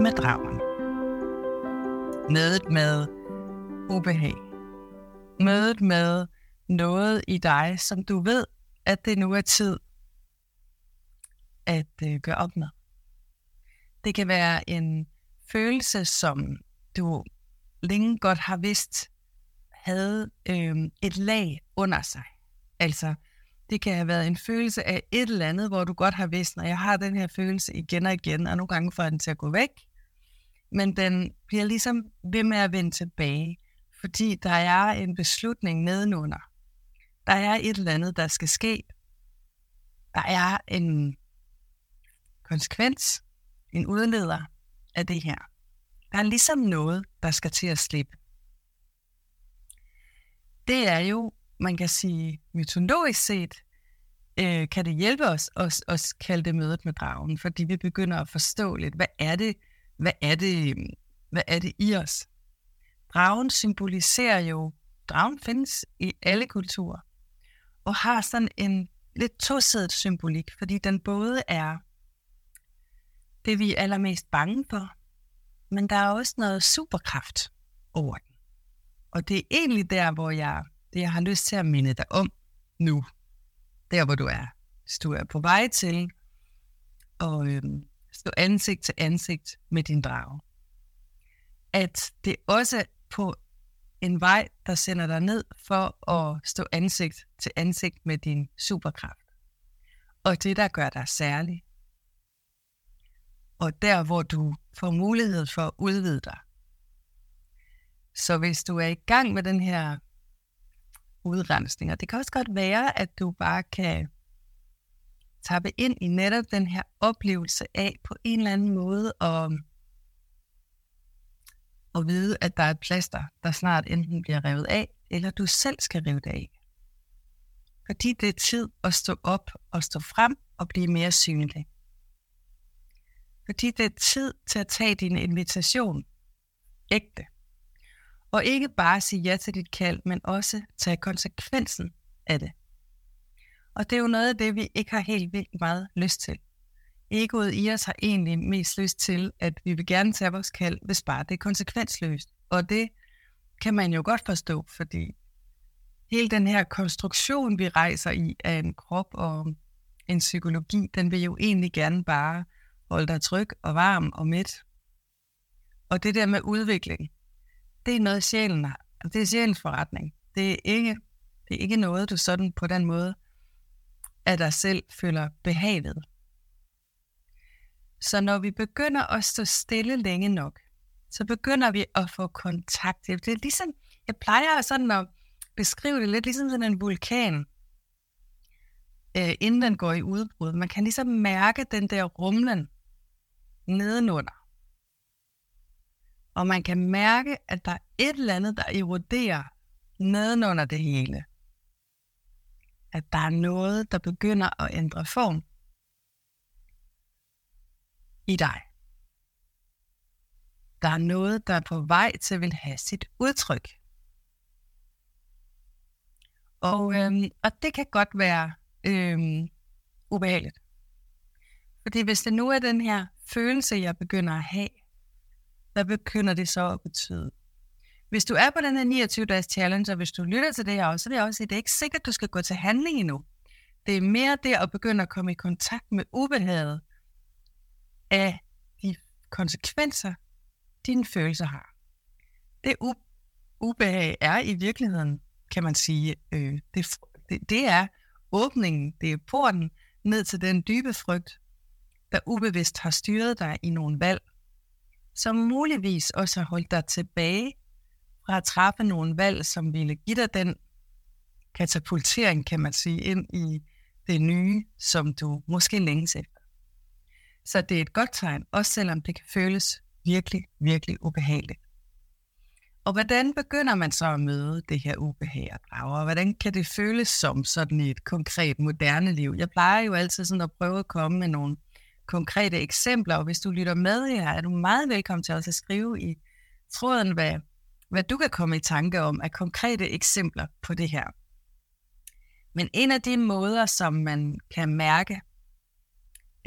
Med dragen. Mødet med ubehag. Mødet med noget i dig, som du ved, at det nu er tid at øh, gøre op med. Det kan være en følelse, som du længe godt har vidst havde øh, et lag under sig. Altså, det kan have været en følelse af et eller andet, hvor du godt har vidst, når jeg har den her følelse igen og igen, og nogle gange får den til at gå væk, men den bliver ligesom ved med at vende tilbage, fordi der er en beslutning nedenunder. Der er et eller andet, der skal ske. Der er en konsekvens, en udleder af det her. Der er ligesom noget, der skal til at slippe. Det er jo, man kan sige, mytologisk set, øh, kan det hjælpe os at, at kalde det mødet med dragen, fordi vi begynder at forstå lidt, hvad er det, hvad er det, hvad er det i os? Dragen symboliserer jo, dragen findes i alle kulturer, og har sådan en lidt tosædet symbolik, fordi den både er det, vi er allermest bange for, men der er også noget superkraft over den. Og det er egentlig der, hvor jeg, det, jeg har lyst til at minde dig om nu. Der, hvor du er. Hvis du er på vej til og øhm, stå ansigt til ansigt med din drage. At det også på en vej, der sender dig ned for at stå ansigt til ansigt med din superkraft. Og det, der gør dig særlig. Og der, hvor du får mulighed for at udvide dig. Så hvis du er i gang med den her udrensning, og det kan også godt være, at du bare kan tappe ind i netop den her oplevelse af på en eller anden måde at, at vide, at der er et plaster, der snart enten bliver revet af, eller du selv skal rive det af. Fordi det er tid at stå op og stå frem og blive mere synlig. Fordi det er tid til at tage din invitation ægte. Og ikke bare sige ja til dit kald, men også tage konsekvensen af det. Og det er jo noget af det, vi ikke har helt vildt meget lyst til. Egoet i os har egentlig mest lyst til, at vi vil gerne tage vores kald, hvis bare det er konsekvensløst. Og det kan man jo godt forstå, fordi hele den her konstruktion, vi rejser i af en krop og en psykologi, den vil jo egentlig gerne bare holde dig tryg og varm og midt. Og det der med udvikling, det er noget sjælen har. Det er sjælens forretning. Det er ikke, det er ikke noget, du sådan på den måde af dig selv føler behaget. Så når vi begynder at stå stille længe nok, så begynder vi at få kontakt. Det er ligesom, jeg plejer sådan at beskrive det lidt ligesom sådan en vulkan, øh, inden den går i udbrud. Man kan ligesom mærke den der rumlen nedenunder. Og man kan mærke, at der er et eller andet, der eroderer nedenunder det hele. At der er noget, der begynder at ændre form i dig. Der er noget, der er på vej til at vil have sit udtryk. Og, øhm, og det kan godt være øhm, ubehageligt. Fordi hvis det nu er den her følelse, jeg begynder at have, hvad begynder det så at betyde? Hvis du er på den her 29-dages challenge, og hvis du lytter til det her også, så vil jeg også sige, at det er ikke sikkert, at du skal gå til handling endnu. Det er mere det at begynde at komme i kontakt med ubehaget af de konsekvenser, dine følelser har. Det u- ubehag er i virkeligheden, kan man sige, øh, det, det, det er åbningen, det er porten ned til den dybe frygt, der ubevidst har styret dig i nogle valg, som muligvis også har holdt dig tilbage bare træffe nogle valg, som ville give dig den katapultering, kan man sige, ind i det nye, som du måske længes efter. Så det er et godt tegn, også selvom det kan føles virkelig, virkelig ubehageligt. Og hvordan begynder man så at møde det her ubehag og drager? Hvordan kan det føles som sådan i et konkret moderne liv? Jeg plejer jo altid sådan at prøve at komme med nogle konkrete eksempler, og hvis du lytter med her, er du meget velkommen til også at skrive i tråden, hvad, hvad du kan komme i tanke om af konkrete eksempler på det her. Men en af de måder, som man kan mærke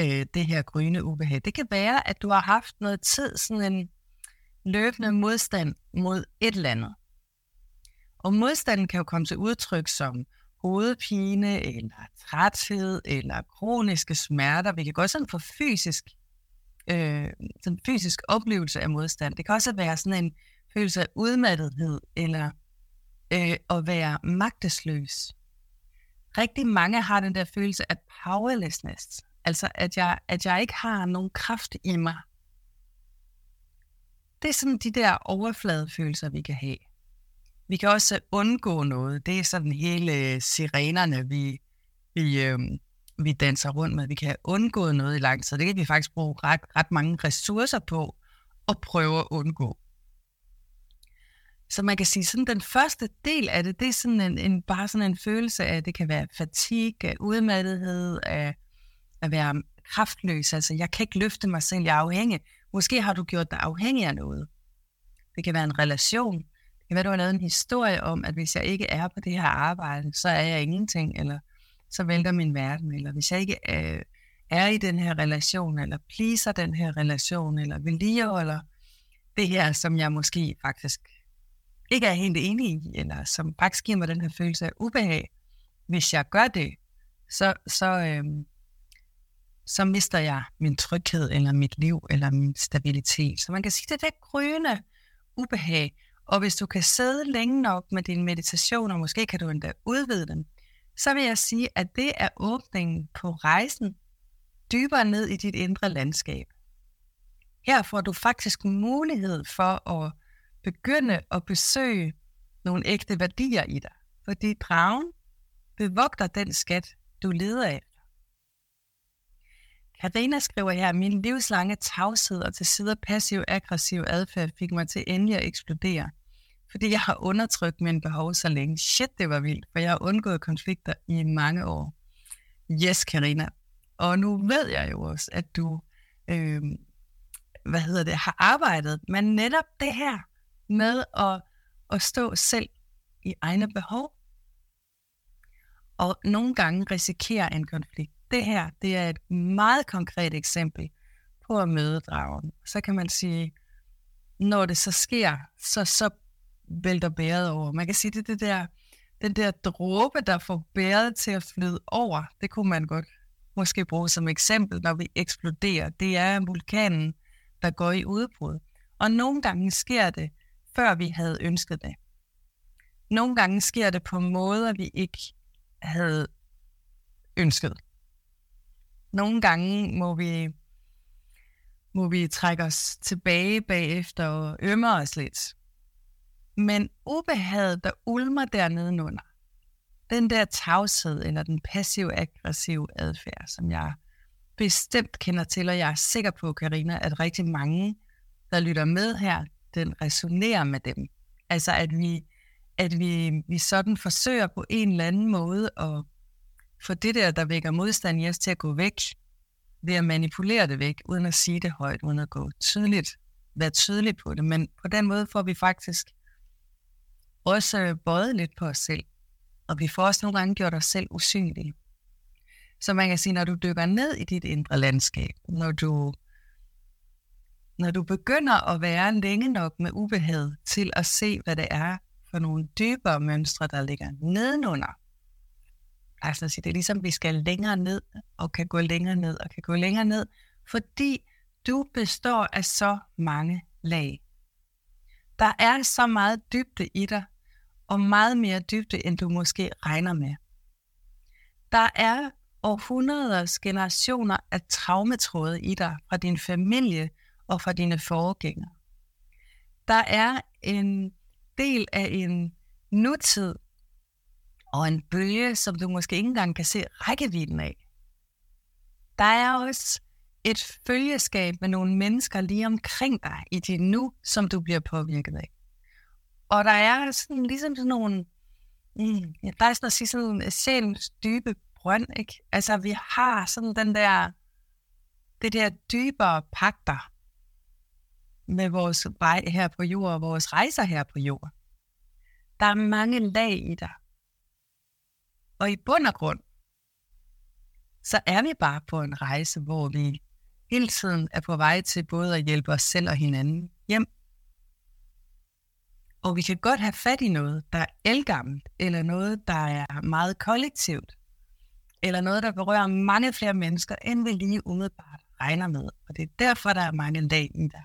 øh, det her grønne ubehag, det kan være, at du har haft noget tid, sådan en løbende modstand mod et eller andet. Og modstanden kan jo komme til udtryk som hovedpine, eller træthed, eller kroniske smerter. Vi kan godt sådan få fysisk, øh, sådan fysisk oplevelse af modstand. Det kan også være sådan en følelse af udmattethed, eller øh, at være magtesløs. Rigtig mange har den der følelse af powerlessness, altså at jeg, at jeg ikke har nogen kraft i mig. Det er sådan de der overfladefølelser, vi kan have. Vi kan også undgå noget. Det er sådan hele øh, sirenerne, vi, vi, øh, vi danser rundt med. Vi kan have undgået noget i lang tid. Det kan vi faktisk bruge ret, ret mange ressourcer på at prøve at undgå. Så man kan sige, sådan den første del af det, det er sådan en, en, bare sådan en følelse af, det kan være fatig, af udmattethed, af at være kraftløs. Altså, jeg kan ikke løfte mig selv, jeg er afhængig. Måske har du gjort dig afhængig af noget. Det kan være en relation. Det kan være, du har lavet en historie om, at hvis jeg ikke er på det her arbejde, så er jeg ingenting, eller så vælter min verden, eller hvis jeg ikke øh, er i den her relation, eller pleaser den her relation, eller vedligeholder det her, som jeg måske faktisk ikke er helt enig i, eller som faktisk giver mig den her følelse af ubehag, hvis jeg gør det, så, så, øhm, så mister jeg min tryghed, eller mit liv, eller min stabilitet. Så man kan sige, det er det grønne ubehag. Og hvis du kan sidde længe nok med din meditation, og måske kan du endda udvide den, så vil jeg sige, at det er åbningen på rejsen dybere ned i dit indre landskab. Her får du faktisk mulighed for at begynde at besøge nogle ægte værdier i dig. Fordi dragen bevogter den skat, du leder af. Karina skriver her, min livslange tavshed og til sider passiv-aggressiv adfærd fik mig til endelig at eksplodere. Fordi jeg har undertrykt mine behov så længe. Shit, det var vildt, for jeg har undgået konflikter i mange år. Yes, Karina. Og nu ved jeg jo også, at du øh, hvad hedder det, har arbejdet med netop det her med at, at stå selv i egne behov. Og nogle gange risikere en konflikt. Det her, det er et meget konkret eksempel på at møde dragen. Så kan man sige, når det så sker, så, så vælter bæret over. Man kan sige, det er det der, den der dråbe, der får bæret til at flyde over. Det kunne man godt måske bruge som eksempel, når vi eksploderer. Det er vulkanen, der går i udbrud. Og nogle gange sker det før vi havde ønsket det. Nogle gange sker det på måder, vi ikke havde ønsket. Nogle gange må vi, må vi trække os tilbage bagefter og ømme os lidt. Men ubehaget, der ulmer dernede under, den der tavshed eller den passiv-aggressive adfærd, som jeg bestemt kender til, og jeg er sikker på, Karina, at rigtig mange, der lytter med her, den resonerer med dem. Altså at vi, at vi, vi sådan forsøger på en eller anden måde at få det der, der vækker modstand i os til at gå væk, ved at manipulere det væk, uden at sige det højt, uden at gå tydeligt, være tydelig på det. Men på den måde får vi faktisk også øh, bøjet lidt på os selv. Og vi får også nogle gange gjort os selv usynlige. Så man kan sige, når du dykker ned i dit indre landskab, når du når du begynder at være længe nok med ubehag til at se, hvad det er for nogle dybere mønstre, der ligger nedenunder. Altså det er ligesom, vi skal længere ned, og kan gå længere ned, og kan gå længere ned, fordi du består af så mange lag. Der er så meget dybde i dig, og meget mere dybde, end du måske regner med. Der er århundreders generationer af traumetråde i dig fra din familie, og fra dine forgængere. Der er en del af en nutid og en bølge, som du måske ikke engang kan se rækkevidden af. Der er også et følgeskab med nogle mennesker lige omkring dig i det nu, som du bliver påvirket af. Og der er sådan, ligesom sådan nogle, mm, ja, der er sådan at sige sådan en sjælens dybe brønd, ikke? Altså vi har sådan den der, det der dybere pakter med vores vej her på jorden, vores rejser her på jord. Der er mange lag i dig. Og i bund og grund, så er vi bare på en rejse, hvor vi hele tiden er på vej til både at hjælpe os selv og hinanden hjem. Og vi kan godt have fat i noget, der er elgammelt, eller noget, der er meget kollektivt, eller noget, der berører mange flere mennesker, end vi lige umiddelbart regner med. Og det er derfor, der er mange lag i dig.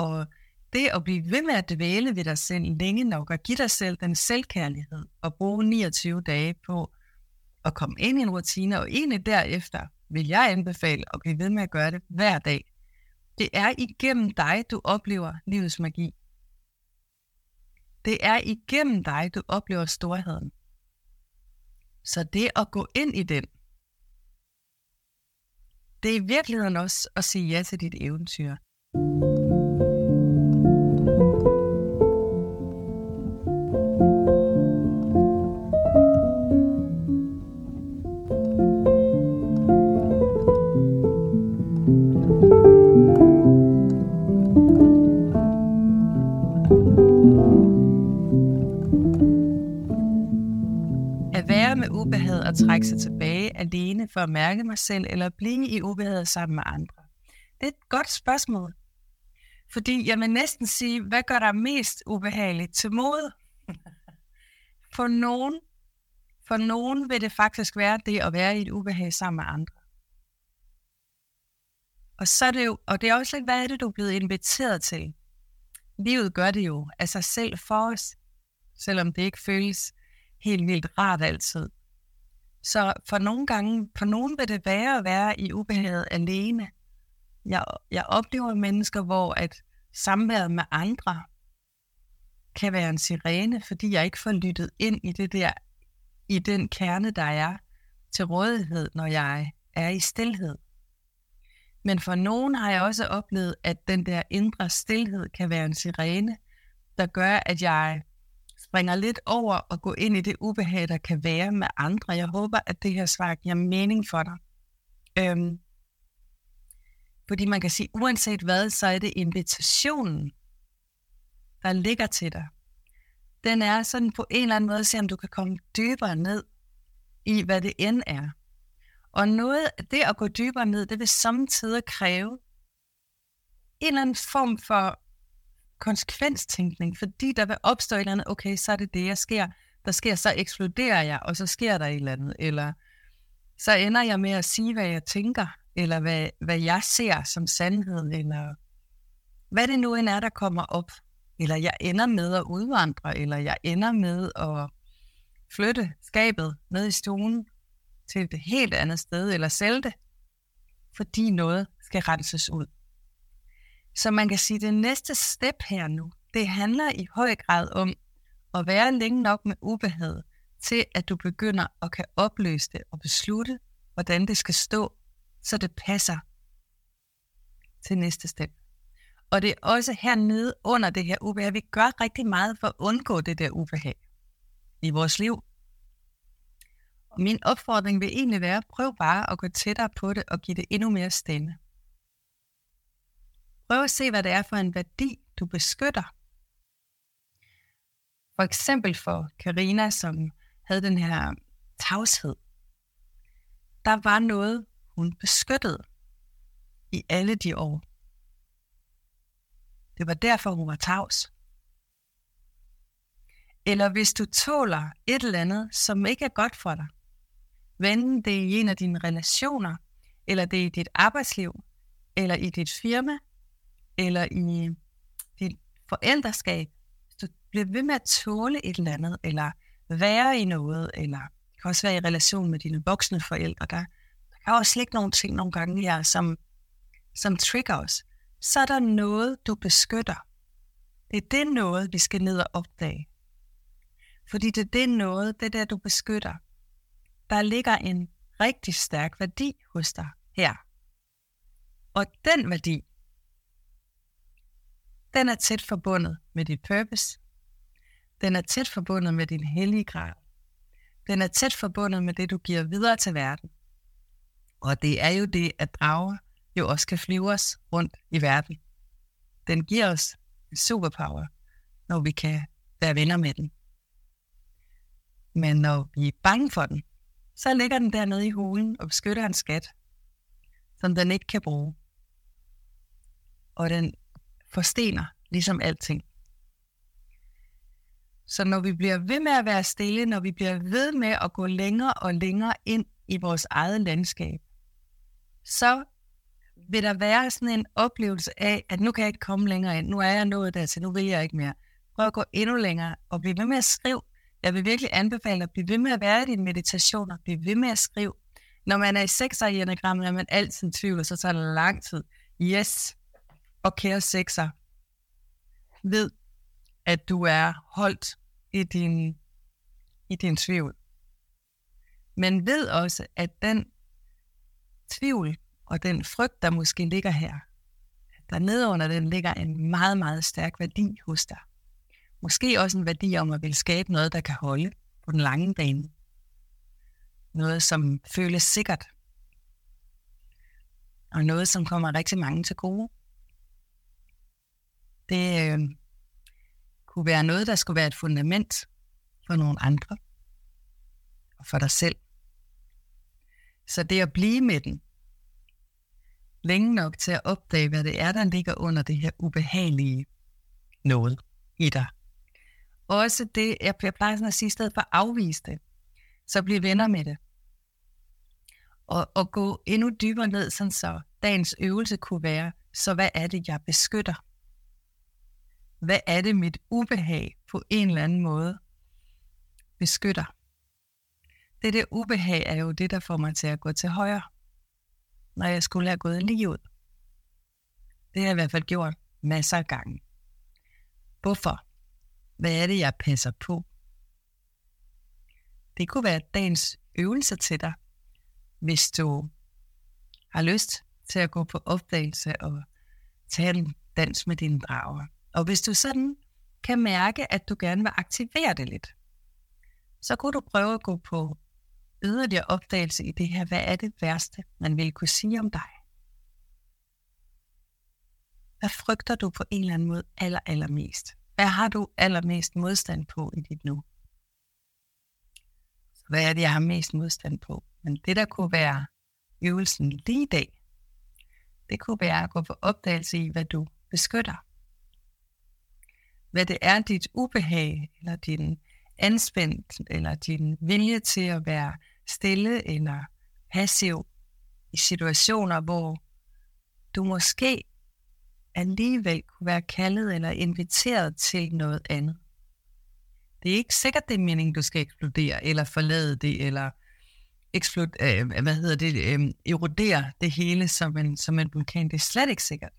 Og det at blive ved med at dvæle ved dig selv længe nok, og give dig selv den selvkærlighed, og bruge 29 dage på at komme ind i en rutine, og egentlig derefter vil jeg anbefale at blive ved med at gøre det hver dag. Det er igennem dig, du oplever livets magi. Det er igennem dig, du oplever storheden. Så det at gå ind i den, det er i virkeligheden også at sige ja til dit eventyr. At trække sig tilbage alene for at mærke mig selv, eller blive i ubehaget sammen med andre? Det er et godt spørgsmål. Fordi jeg vil næsten sige, hvad gør dig mest ubehageligt til mod? For nogen, for nogen vil det faktisk være det at være i et ubehag sammen med andre. Og, så er det jo, og det er også lidt, hvad er det, du er blevet inviteret til? Livet gør det jo af sig selv for os, selvom det ikke føles helt vildt rart altid. Så for nogle gange, for nogen vil det være at være i ubehaget alene. Jeg, jeg oplever mennesker, hvor at samværet med andre kan være en sirene, fordi jeg ikke får lyttet ind i det der, i den kerne, der er til rådighed, når jeg er i stillhed. Men for nogen har jeg også oplevet, at den der indre stillhed kan være en sirene, der gør, at jeg springer lidt over og gå ind i det ubehag, der kan være med andre. Jeg håber, at det her svar giver mening for dig. Øhm, fordi man kan sige, uanset hvad, så er det invitationen, der ligger til dig. Den er sådan på en eller anden måde at se, om du kan komme dybere ned i, hvad det end er. Og noget af det at gå dybere ned, det vil samtidig kræve en eller anden form for konsekvenstænkning, fordi der vil opstå et eller andet, okay, så er det det, jeg sker. Der sker, så eksploderer jeg, og så sker der et eller andet. Eller så ender jeg med at sige, hvad jeg tænker, eller hvad, hvad jeg ser som sandhed, eller hvad det nu end er, der kommer op. Eller jeg ender med at udvandre, eller jeg ender med at flytte skabet ned i stuen til et helt andet sted, eller sælge det, fordi noget skal renses ud. Så man kan sige, at det næste step her nu, det handler i høj grad om at være længe nok med ubehag, til at du begynder at kan opløse det og beslutte, hvordan det skal stå, så det passer til næste step. Og det er også hernede under det her ubehag. Vi gør rigtig meget for at undgå det der ubehag i vores liv. Og min opfordring vil egentlig være, prøv bare at gå tættere på det og give det endnu mere stemme. Prøv at se, hvad det er for en værdi, du beskytter. For eksempel for Karina, som havde den her tavshed. Der var noget, hun beskyttede i alle de år. Det var derfor, hun var tavs. Eller hvis du tåler et eller andet, som ikke er godt for dig, Venten det er i en af dine relationer, eller det er i dit arbejdsliv, eller i dit firma, eller i dit forældreskab, hvis du bliver ved med at tåle et eller andet, eller være i noget, eller det kan også være i relation med dine voksne forældre, der, der kan også ligge nogle ting nogle gange her, som, som trigger os. Så er der noget, du beskytter. Det er det noget, vi skal ned og opdage. Fordi det er det noget, det der, du beskytter. Der ligger en rigtig stærk værdi hos dig her. Og den værdi, den er tæt forbundet med dit purpose. Den er tæt forbundet med din hellige grad. Den er tæt forbundet med det, du giver videre til verden. Og det er jo det, at drager jo også kan flyve os rundt i verden. Den giver os en superpower, når vi kan være venner med den. Men når vi er bange for den, så ligger den dernede i hulen og beskytter en skat, som den ikke kan bruge. Og den forstener ligesom alting. Så når vi bliver ved med at være stille, når vi bliver ved med at gå længere og længere ind i vores eget landskab, så vil der være sådan en oplevelse af, at nu kan jeg ikke komme længere ind. Nu er jeg nået dertil, nu vil jeg ikke mere. Prøv at gå endnu længere og blive ved med at skrive. Jeg vil virkelig anbefale at blive ved med at være i dine meditationer. Blive ved med at skrive. Når man er i sekser i enagrammet, er man altid i tvivl, og så tager det lang tid. Yes. Og kære sekser, ved, at du er holdt i din, i din tvivl. Men ved også, at den tvivl og den frygt, der måske ligger her, der nedenunder den ligger en meget, meget stærk værdi hos dig. Måske også en værdi om at vil skabe noget, der kan holde på den lange bane. Noget, som føles sikkert. Og noget, som kommer rigtig mange til gode. Det øh, kunne være noget, der skulle være et fundament for nogle andre og for dig selv. Så det at blive med den, længe nok til at opdage, hvad det er, der ligger under det her ubehagelige noget i dig. Også det, jeg plejer sådan at sige, i stedet for at afvise det, så bliv venner med det. Og, og gå endnu dybere ned, sådan så dagens øvelse kunne være, så hvad er det, jeg beskytter? Hvad er det, mit ubehag på en eller anden måde beskytter? Det der ubehag er jo det, der får mig til at gå til højre når jeg skulle have gået lige ud. Det har jeg i hvert fald gjort masser af gange. Hvorfor? Hvad er det, jeg passer på? Det kunne være dagens øvelse til dig, hvis du har lyst til at gå på opdagelse og tage en dans med dine drager. Og hvis du sådan kan mærke, at du gerne vil aktivere det lidt, så kunne du prøve at gå på yderligere opdagelse i det her. Hvad er det værste, man vil kunne sige om dig? Hvad frygter du på en eller anden måde aller, allermest? Hvad har du allermest modstand på i dit nu? Hvad er det, jeg har mest modstand på? Men det, der kunne være øvelsen lige i dag, det kunne være at gå på opdagelse i, hvad du beskytter. Hvad det er, dit ubehag, eller din anspændt, eller din vilje til at være stille eller passiv i situationer, hvor du måske alligevel kunne være kaldet eller inviteret til noget andet. Det er ikke sikkert, det er meningen, du skal eksplodere, eller forlade det, eller eksplod, øh, hvad hedder det, øh, erodere det hele som en, som en vulkan. Det er slet ikke sikkert.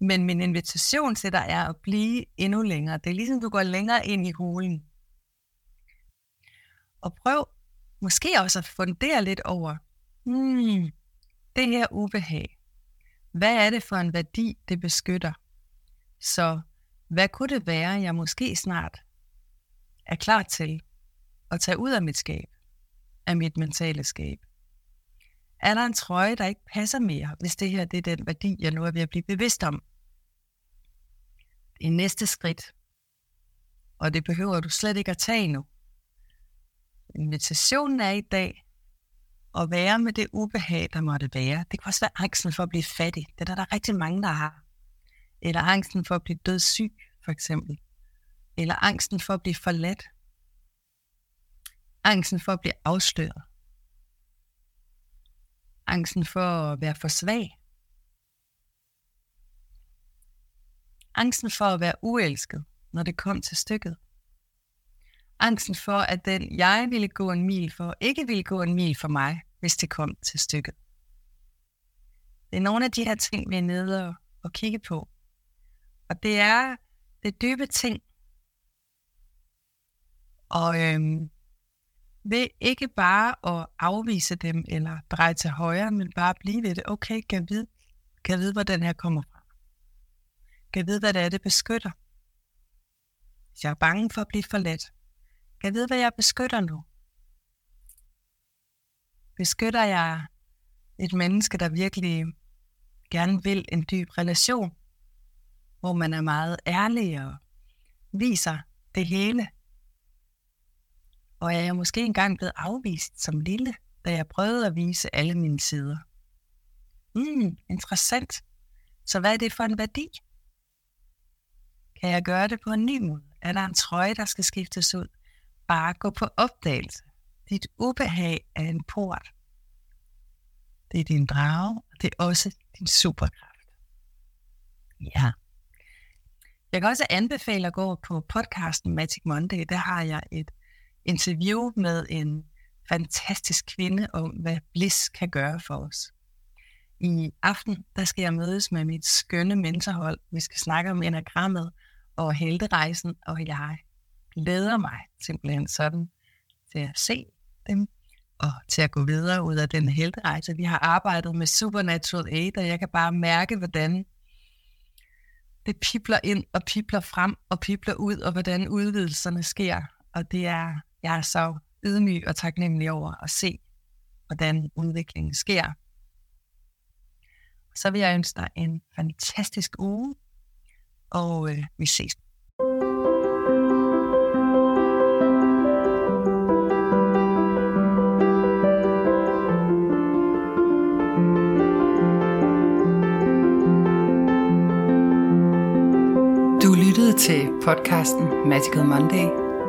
Men min invitation til dig er at blive endnu længere. Det er ligesom, du går længere ind i hulen. Og prøv måske også at fundere lidt over, hmm, det her ubehag, hvad er det for en værdi, det beskytter? Så hvad kunne det være, jeg måske snart er klar til at tage ud af mit skab, af mit mentale skab? Er der en trøje, der ikke passer mere, hvis det her det er den værdi, jeg nu er ved at blive bevidst om? I næste skridt, og det behøver du slet ikke at tage nu. Invitationen er i dag at være med det ubehag, der måtte være. Det kan også være angsten for at blive fattig. Det er der, der er rigtig mange, der har. Eller angsten for at blive dødssyg, for eksempel. Eller angsten for at blive forladt. Angsten for at blive afsløret. Angsten for at være for svag. Angsten for at være uelsket, når det kom til stykket angsten for, at den jeg ville gå en mil for, ikke ville gå en mil for mig, hvis det kom til stykket. Det er nogle af de her ting, vi er nede og, og kigge på. Og det er det dybe ting. Og øhm, ved ikke bare at afvise dem eller dreje til højre, men bare blive ved det. Okay, kan vide, Kan jeg vide, hvor den her kommer fra? Kan jeg vide, hvad det er, det beskytter? Hvis jeg er bange for at blive forladt, kan jeg vide, hvad jeg beskytter nu? Beskytter jeg et menneske, der virkelig gerne vil en dyb relation, hvor man er meget ærlig og viser det hele. Og er jeg måske engang blevet afvist som lille, da jeg prøvede at vise alle mine sider. Mm, interessant. Så hvad er det for en værdi? Kan jeg gøre det på en ny måde? Er der en trøje, der skal skiftes ud? Bare gå på opdagelse. Dit ubehag er en port. Det er din drage, og det er også din superkraft. Ja. Jeg kan også anbefale at gå på podcasten Magic Monday. Der har jeg et interview med en fantastisk kvinde om, hvad bliss kan gøre for os. I aften, der skal jeg mødes med mit skønne mentorhold. Vi skal snakke om enagrammet og helterejsen, og jeg glæder mig simpelthen sådan til at se dem og til at gå videre ud af den helterejse. Vi har arbejdet med Supernatural 8, og jeg kan bare mærke, hvordan det pipler ind og pipler frem og pipler ud, og hvordan udvidelserne sker. Og det er, jeg er så ydmyg og taknemmelig over at se, hvordan udviklingen sker. Så vil jeg ønske dig en fantastisk uge, og øh, vi ses. Du lyttede til podcasten Magical Monday.